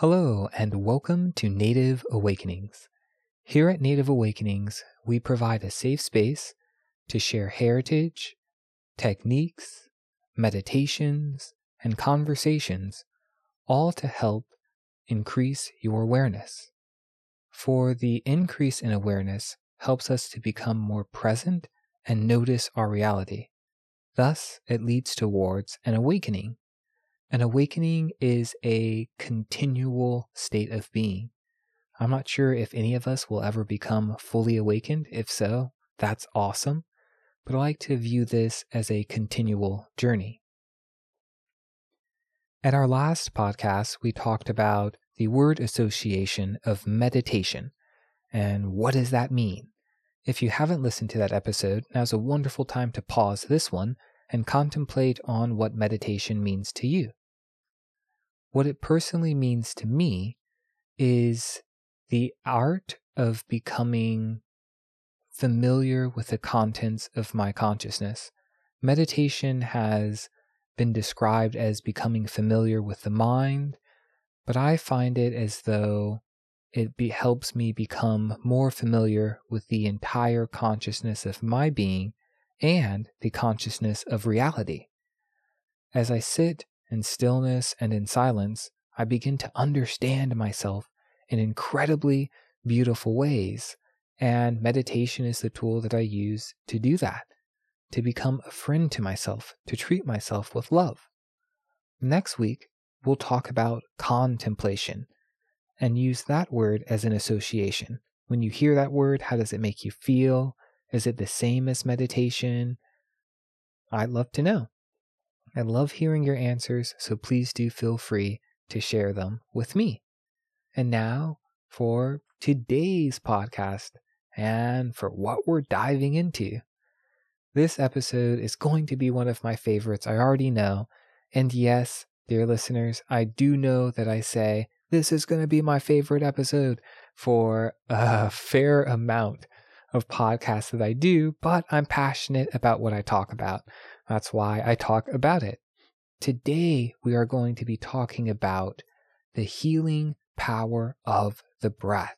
Hello, and welcome to Native Awakenings. Here at Native Awakenings, we provide a safe space to share heritage, techniques, meditations, and conversations, all to help increase your awareness. For the increase in awareness helps us to become more present and notice our reality. Thus, it leads towards an awakening. An awakening is a continual state of being. I'm not sure if any of us will ever become fully awakened. If so, that's awesome. But I like to view this as a continual journey. At our last podcast, we talked about the word association of meditation and what does that mean? If you haven't listened to that episode, now's a wonderful time to pause this one and contemplate on what meditation means to you. What it personally means to me is the art of becoming familiar with the contents of my consciousness. Meditation has been described as becoming familiar with the mind, but I find it as though it be, helps me become more familiar with the entire consciousness of my being and the consciousness of reality. As I sit in stillness and in silence, I begin to understand myself in incredibly beautiful ways. And meditation is the tool that I use to do that, to become a friend to myself, to treat myself with love. Next week, we'll talk about contemplation and use that word as an association. When you hear that word, how does it make you feel? Is it the same as meditation? I'd love to know. I love hearing your answers, so please do feel free to share them with me. And now for today's podcast and for what we're diving into. This episode is going to be one of my favorites, I already know. And yes, dear listeners, I do know that I say this is going to be my favorite episode for a fair amount of podcasts that I do, but I'm passionate about what I talk about. That's why I talk about it. Today, we are going to be talking about the healing power of the breath.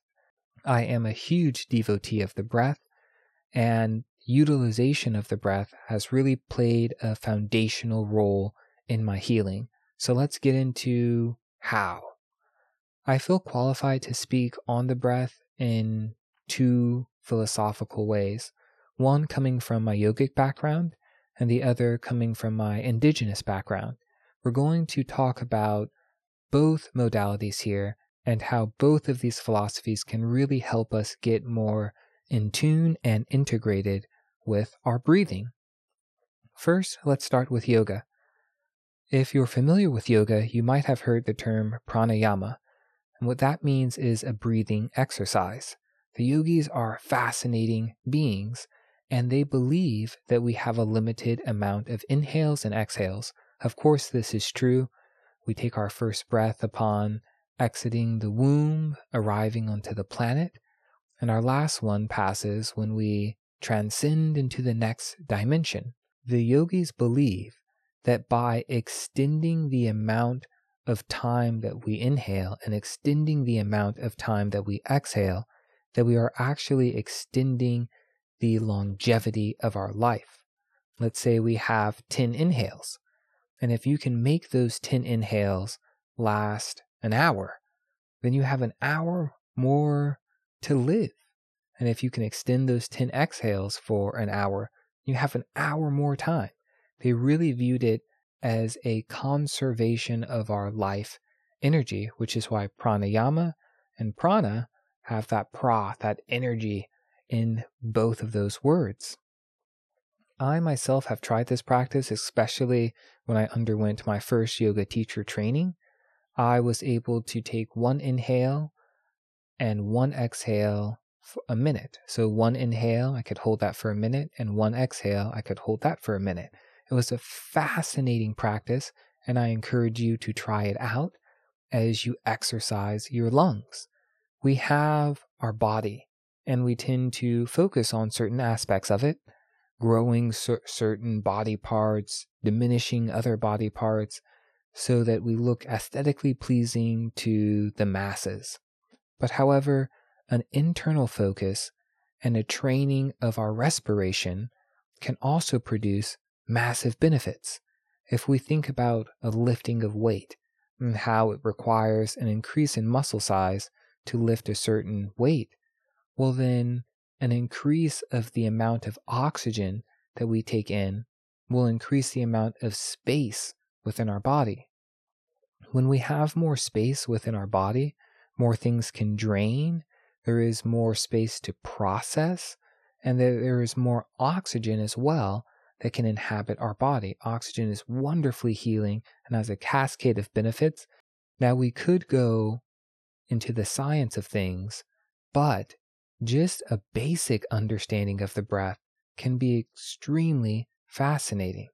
I am a huge devotee of the breath, and utilization of the breath has really played a foundational role in my healing. So let's get into how. I feel qualified to speak on the breath in two philosophical ways one coming from my yogic background, and the other coming from my indigenous background. We're going to talk about both modalities here and how both of these philosophies can really help us get more in tune and integrated with our breathing. First, let's start with yoga. If you're familiar with yoga, you might have heard the term pranayama. And what that means is a breathing exercise. The yogis are fascinating beings, and they believe that we have a limited amount of inhales and exhales. Of course, this is true. We take our first breath upon exiting the womb, arriving onto the planet, and our last one passes when we transcend into the next dimension. The yogis believe that by extending the amount of time that we inhale and extending the amount of time that we exhale, that we are actually extending the longevity of our life. Let's say we have 10 inhales. And if you can make those 10 inhales last an hour, then you have an hour more to live. And if you can extend those 10 exhales for an hour, you have an hour more time. They really viewed it as a conservation of our life energy, which is why pranayama and prana have that pra, that energy in both of those words. I myself have tried this practice, especially when I underwent my first yoga teacher training. I was able to take one inhale and one exhale for a minute. So, one inhale, I could hold that for a minute, and one exhale, I could hold that for a minute. It was a fascinating practice, and I encourage you to try it out as you exercise your lungs. We have our body, and we tend to focus on certain aspects of it, growing cer- certain body parts, diminishing other body parts. so that we look aesthetically pleasing to the masses. But however, an internal focus and a training of our respiration can also produce massive benefits. If we think about a lifting of weight and how it requires an increase in muscle size to lift a certain weight, well, then an increase of the amount of oxygen that we take in will increase the amount of space within our body. When we have more space within our body, more things can drain, there is more space to process, and there is more oxygen as well that can inhabit our body. Oxygen is wonderfully healing and has a cascade of benefits. Now, we could go into the science of things, but just a basic understanding of the breath can be extremely fascinating.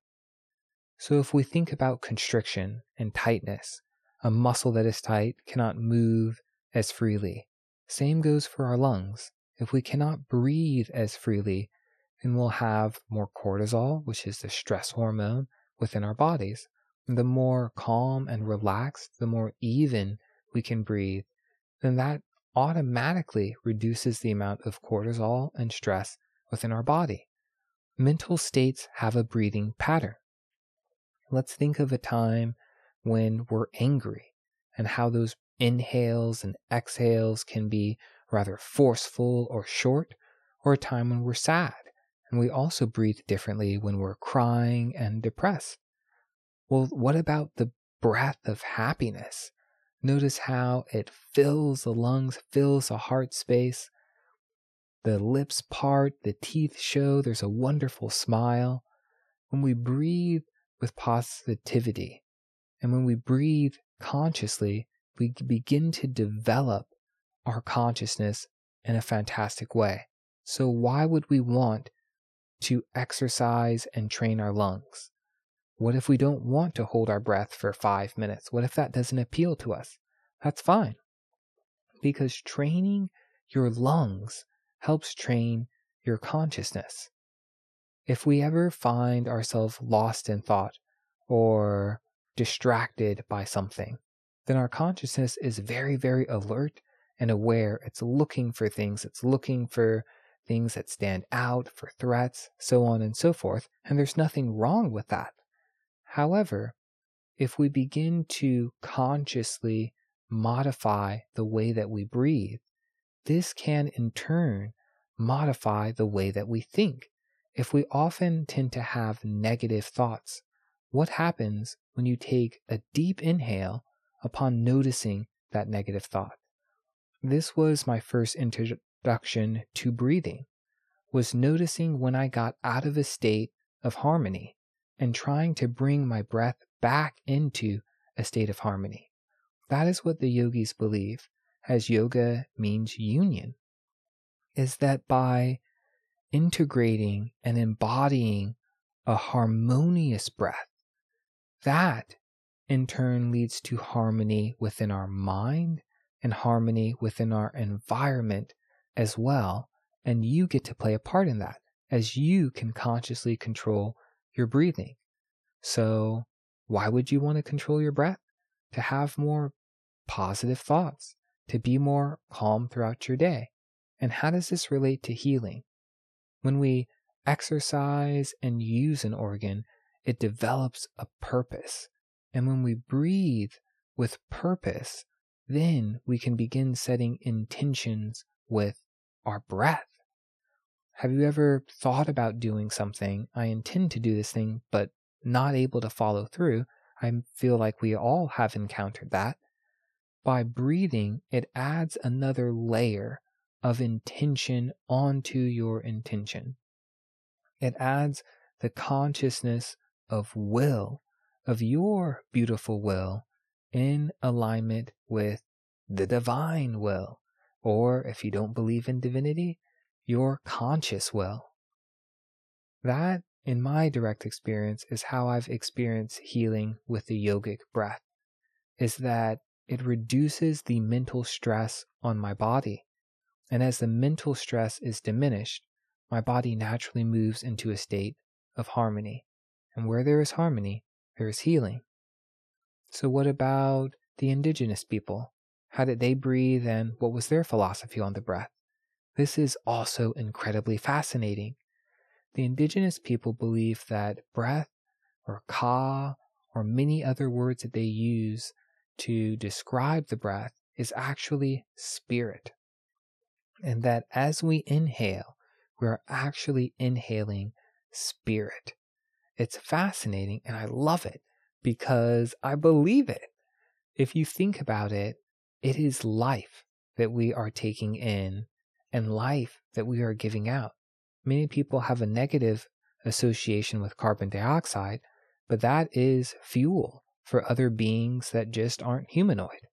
So, if we think about constriction and tightness, a muscle that is tight cannot move as freely. Same goes for our lungs. If we cannot breathe as freely, then we'll have more cortisol, which is the stress hormone within our bodies. the more calm and relaxed, the more even we can breathe, then that automatically reduces the amount of cortisol and stress within our body. Mental states have a breathing pattern. Let's think of a time when we're angry and how those inhales and exhales can be rather forceful or short, or a time when we're sad and we also breathe differently when we're crying and depressed. Well, what about the breath of happiness? Notice how it fills the lungs, fills the heart space. The lips part, the teeth show, there's a wonderful smile. When we breathe with positivity and when we breathe consciously, we begin to develop our consciousness in a fantastic way. So, why would we want to exercise and train our lungs? What if we don't want to hold our breath for five minutes? What if that doesn't appeal to us? That's fine. Because training your lungs helps train your consciousness. If we ever find ourselves lost in thought or distracted by something, then our consciousness is very, very alert and aware. It's looking for things, it's looking for things that stand out, for threats, so on and so forth, and there's nothing wrong with that. However, if we begin to consciously modify the way that we breathe, this can in turn modify the way that we think. If we often tend to have negative thoughts, what happens when you take a deep inhale upon noticing that negative thought? This was my first introduction to breathing was noticing when I got out of a state of harmony and trying to bring my breath back into a state of harmony. That is what the yogis believe, as yoga means union, is that by integrating and embodying a harmonious breath, that in turn leads to harmony within our mind and harmony within our environment as well, and you get to play a part in that as you can consciously control your breathing. So, why would you want to control your breath? To have more positive thoughts, to be more calm throughout your day. And how does this relate to healing? When we exercise and use an organ, it develops a purpose. And when we breathe with purpose, then we can begin setting intentions with our breath. Have you ever thought about doing something? I intend to do this thing, but not able to follow through. I feel like we all have encountered that. By breathing, it adds another layer of intention onto your intention. It adds the consciousness of will, of your beautiful will, in alignment with the divine will, or if you don't believe in divinity, your conscious will. That, in my direct experience, is how I've experienced healing with the yogic breath, is that it reduces the mental stress on my body. And as the mental stress is diminished, my body naturally moves into a state of harmony. And where there is harmony, there is healing. So, what about the indigenous people? How did they breathe and what was their philosophy on the breath? This is also incredibly fascinating. The indigenous people believe that breath or ka or many other words that they use to describe the breath is actually spirit. And that as we inhale, we are actually inhaling spirit. It's fascinating and I love it because I believe it. If you think about it, it is life that we are taking in and life that we are giving out. Many people have a negative association with carbon dioxide, but that is fuel for other beings that just aren't humanoid.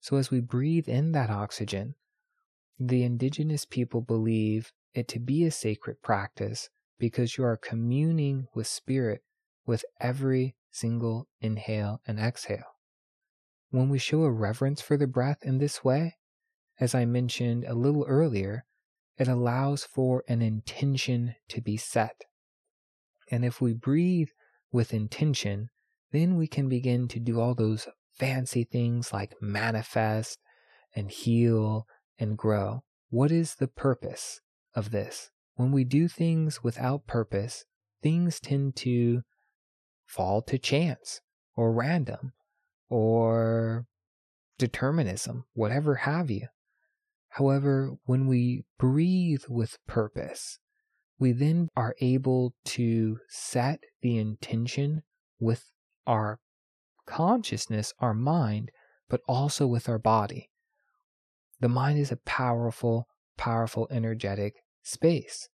So as we breathe in that oxygen, the indigenous people believe it to be a sacred practice because you are communing with spirit with every single inhale and exhale. When we show a reverence for the breath in this way, as I mentioned a little earlier, it allows for an intention to be set. And if we breathe with intention, then we can begin to do all those fancy things like manifest and heal and grow. What is the purpose of this? When we do things without purpose, things tend to fall to chance or random or determinism, whatever have you. However, when we breathe with purpose, we then are able to set the intention with our consciousness, our mind, but also with our body. The mind is a powerful, powerful, energetic space,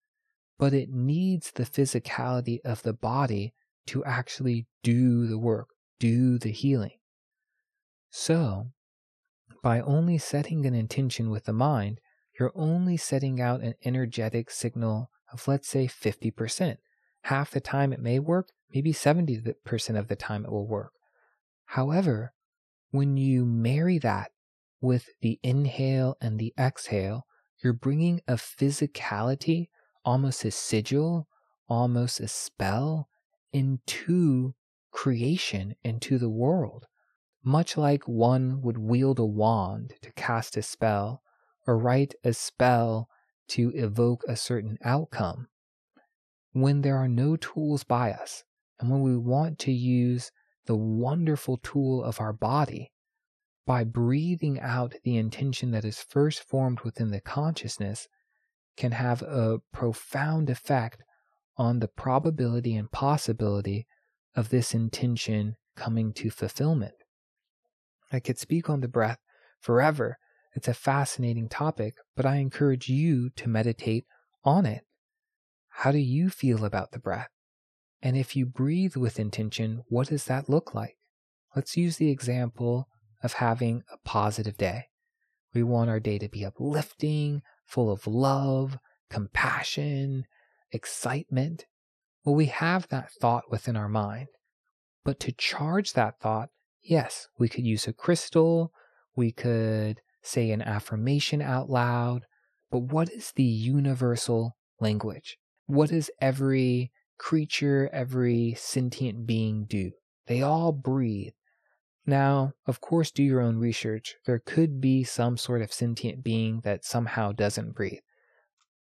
but it needs the physicality of the body to actually do the work, do the healing. So, by only setting an intention with the mind, you're only setting out an energetic signal of, let's say, 50%. Half the time it may work, maybe 70% of the time it will work. However, when you marry that with the inhale and the exhale, you're bringing a physicality, almost a sigil, almost a spell, into creation, into the world much like one would wield a wand to cast a spell or write a spell to evoke a certain outcome. When there are no tools by us, and when we want to use the wonderful tool of our body, by breathing out the intention that is first formed within the consciousness, can have a profound effect on the probability and possibility of this intention coming to fulfillment. I could speak on the breath forever. It's a fascinating topic, but I encourage you to meditate on it. How do you feel about the breath? And if you breathe with intention, what does that look like? Let's use the example of having a positive day. We want our day to be uplifting, full of love, compassion, excitement. Well, we have that thought within our mind. But to charge that thought, Yes, we could use a crystal, we could say an affirmation out loud, but what is the universal language? What does every creature, every sentient being do? They all breathe. Now, of course, do your own research. There could be some sort of sentient being that somehow doesn't breathe.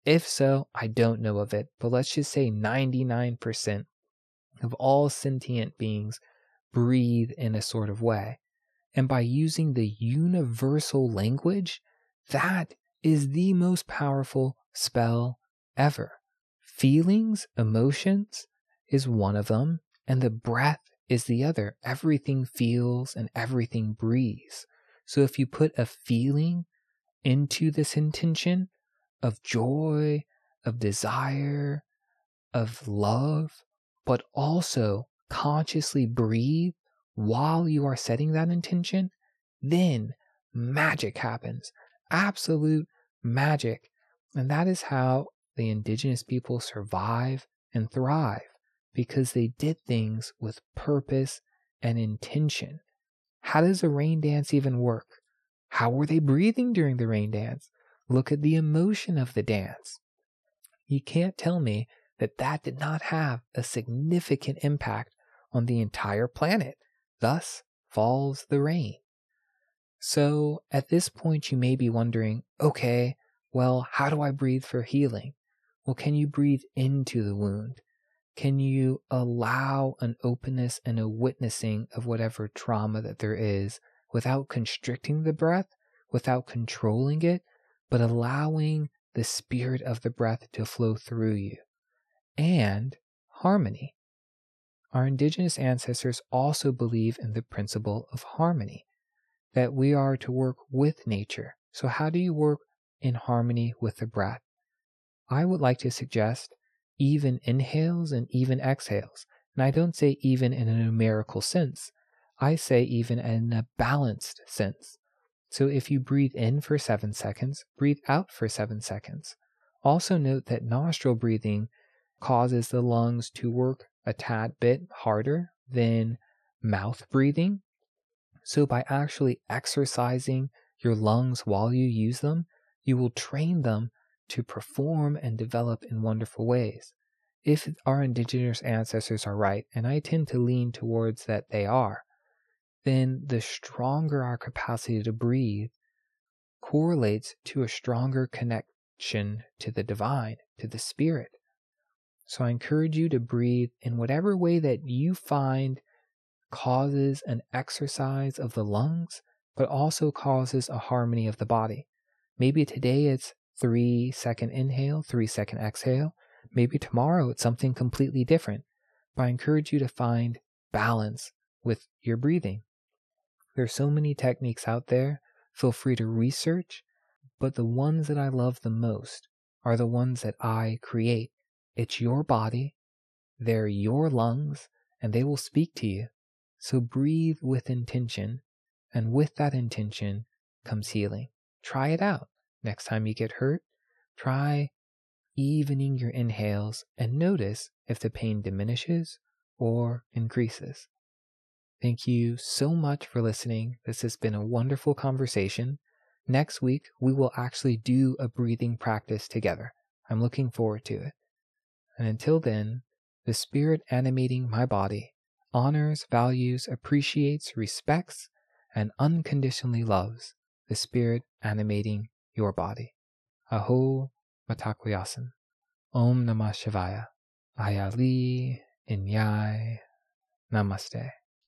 If so, I don't know of it, but let's just say 99% of all sentient beings breathe in a sort of way. And by using the universal language, that is the most powerful spell ever. Feelings, emotions is one of them, and the breath is the other. Everything feels and everything breathes. So if you put a feeling into this intention of joy, of desire, of love, but also consciously breathe while you are setting that intention, then magic happens. Absolute magic. And that is how the indigenous people survive and thrive because they did things with purpose and intention. How does a rain dance even work? How were they breathing during the rain dance? Look at the emotion of the dance. You can't tell me that that did not have a significant impact on the entire planet, thus falls the rain. So at this point, you may be wondering, okay, well, how do I breathe for healing? Well, can you breathe into the wound? Can you allow an openness and a witnessing of whatever trauma that there is without constricting the breath, without controlling it, but allowing the spirit of the breath to flow through you? And harmony. Our indigenous ancestors also believe in the principle of harmony, that we are to work with nature. So, how do you work in harmony with the breath? I would like to suggest even inhales and even exhales. And I don't say even in a numerical sense, I say even in a balanced sense. So if you breathe in for seven seconds, breathe out for seven seconds. Also note that nostril breathing causes the lungs to work a tad bit harder than mouth breathing. So, by actually exercising your lungs while you use them, you will train them to perform and develop in wonderful ways. If our indigenous ancestors are right, and I tend to lean towards that they are, then the stronger our capacity to breathe correlates to a stronger connection to the divine, to the spirit. So I encourage you to breathe in whatever way that you find causes an exercise of the lungs, but also causes a harmony of the body. Maybe today it's three second inhale, three second exhale. Maybe tomorrow it's something completely different. But I encourage you to find balance with your breathing. There's so many techniques out there. Feel free to research, but the ones that I love the most are the ones that I create it's your body, they're your lungs, and they will speak to you. So breathe with intention, and with that intention comes healing. Try it out. Next time you get hurt, try evening your inhales and notice if the pain diminishes or increases. Thank you so much for listening. This has been a wonderful conversation. Next week, we will actually do a breathing practice together. I'm looking forward to it. And until then, the spirit animating my body honors, values, appreciates, respects, and unconditionally loves the spirit animating your body. Aho Mitakuye Om Namah Shivaya. Ayali Inyai Namaste.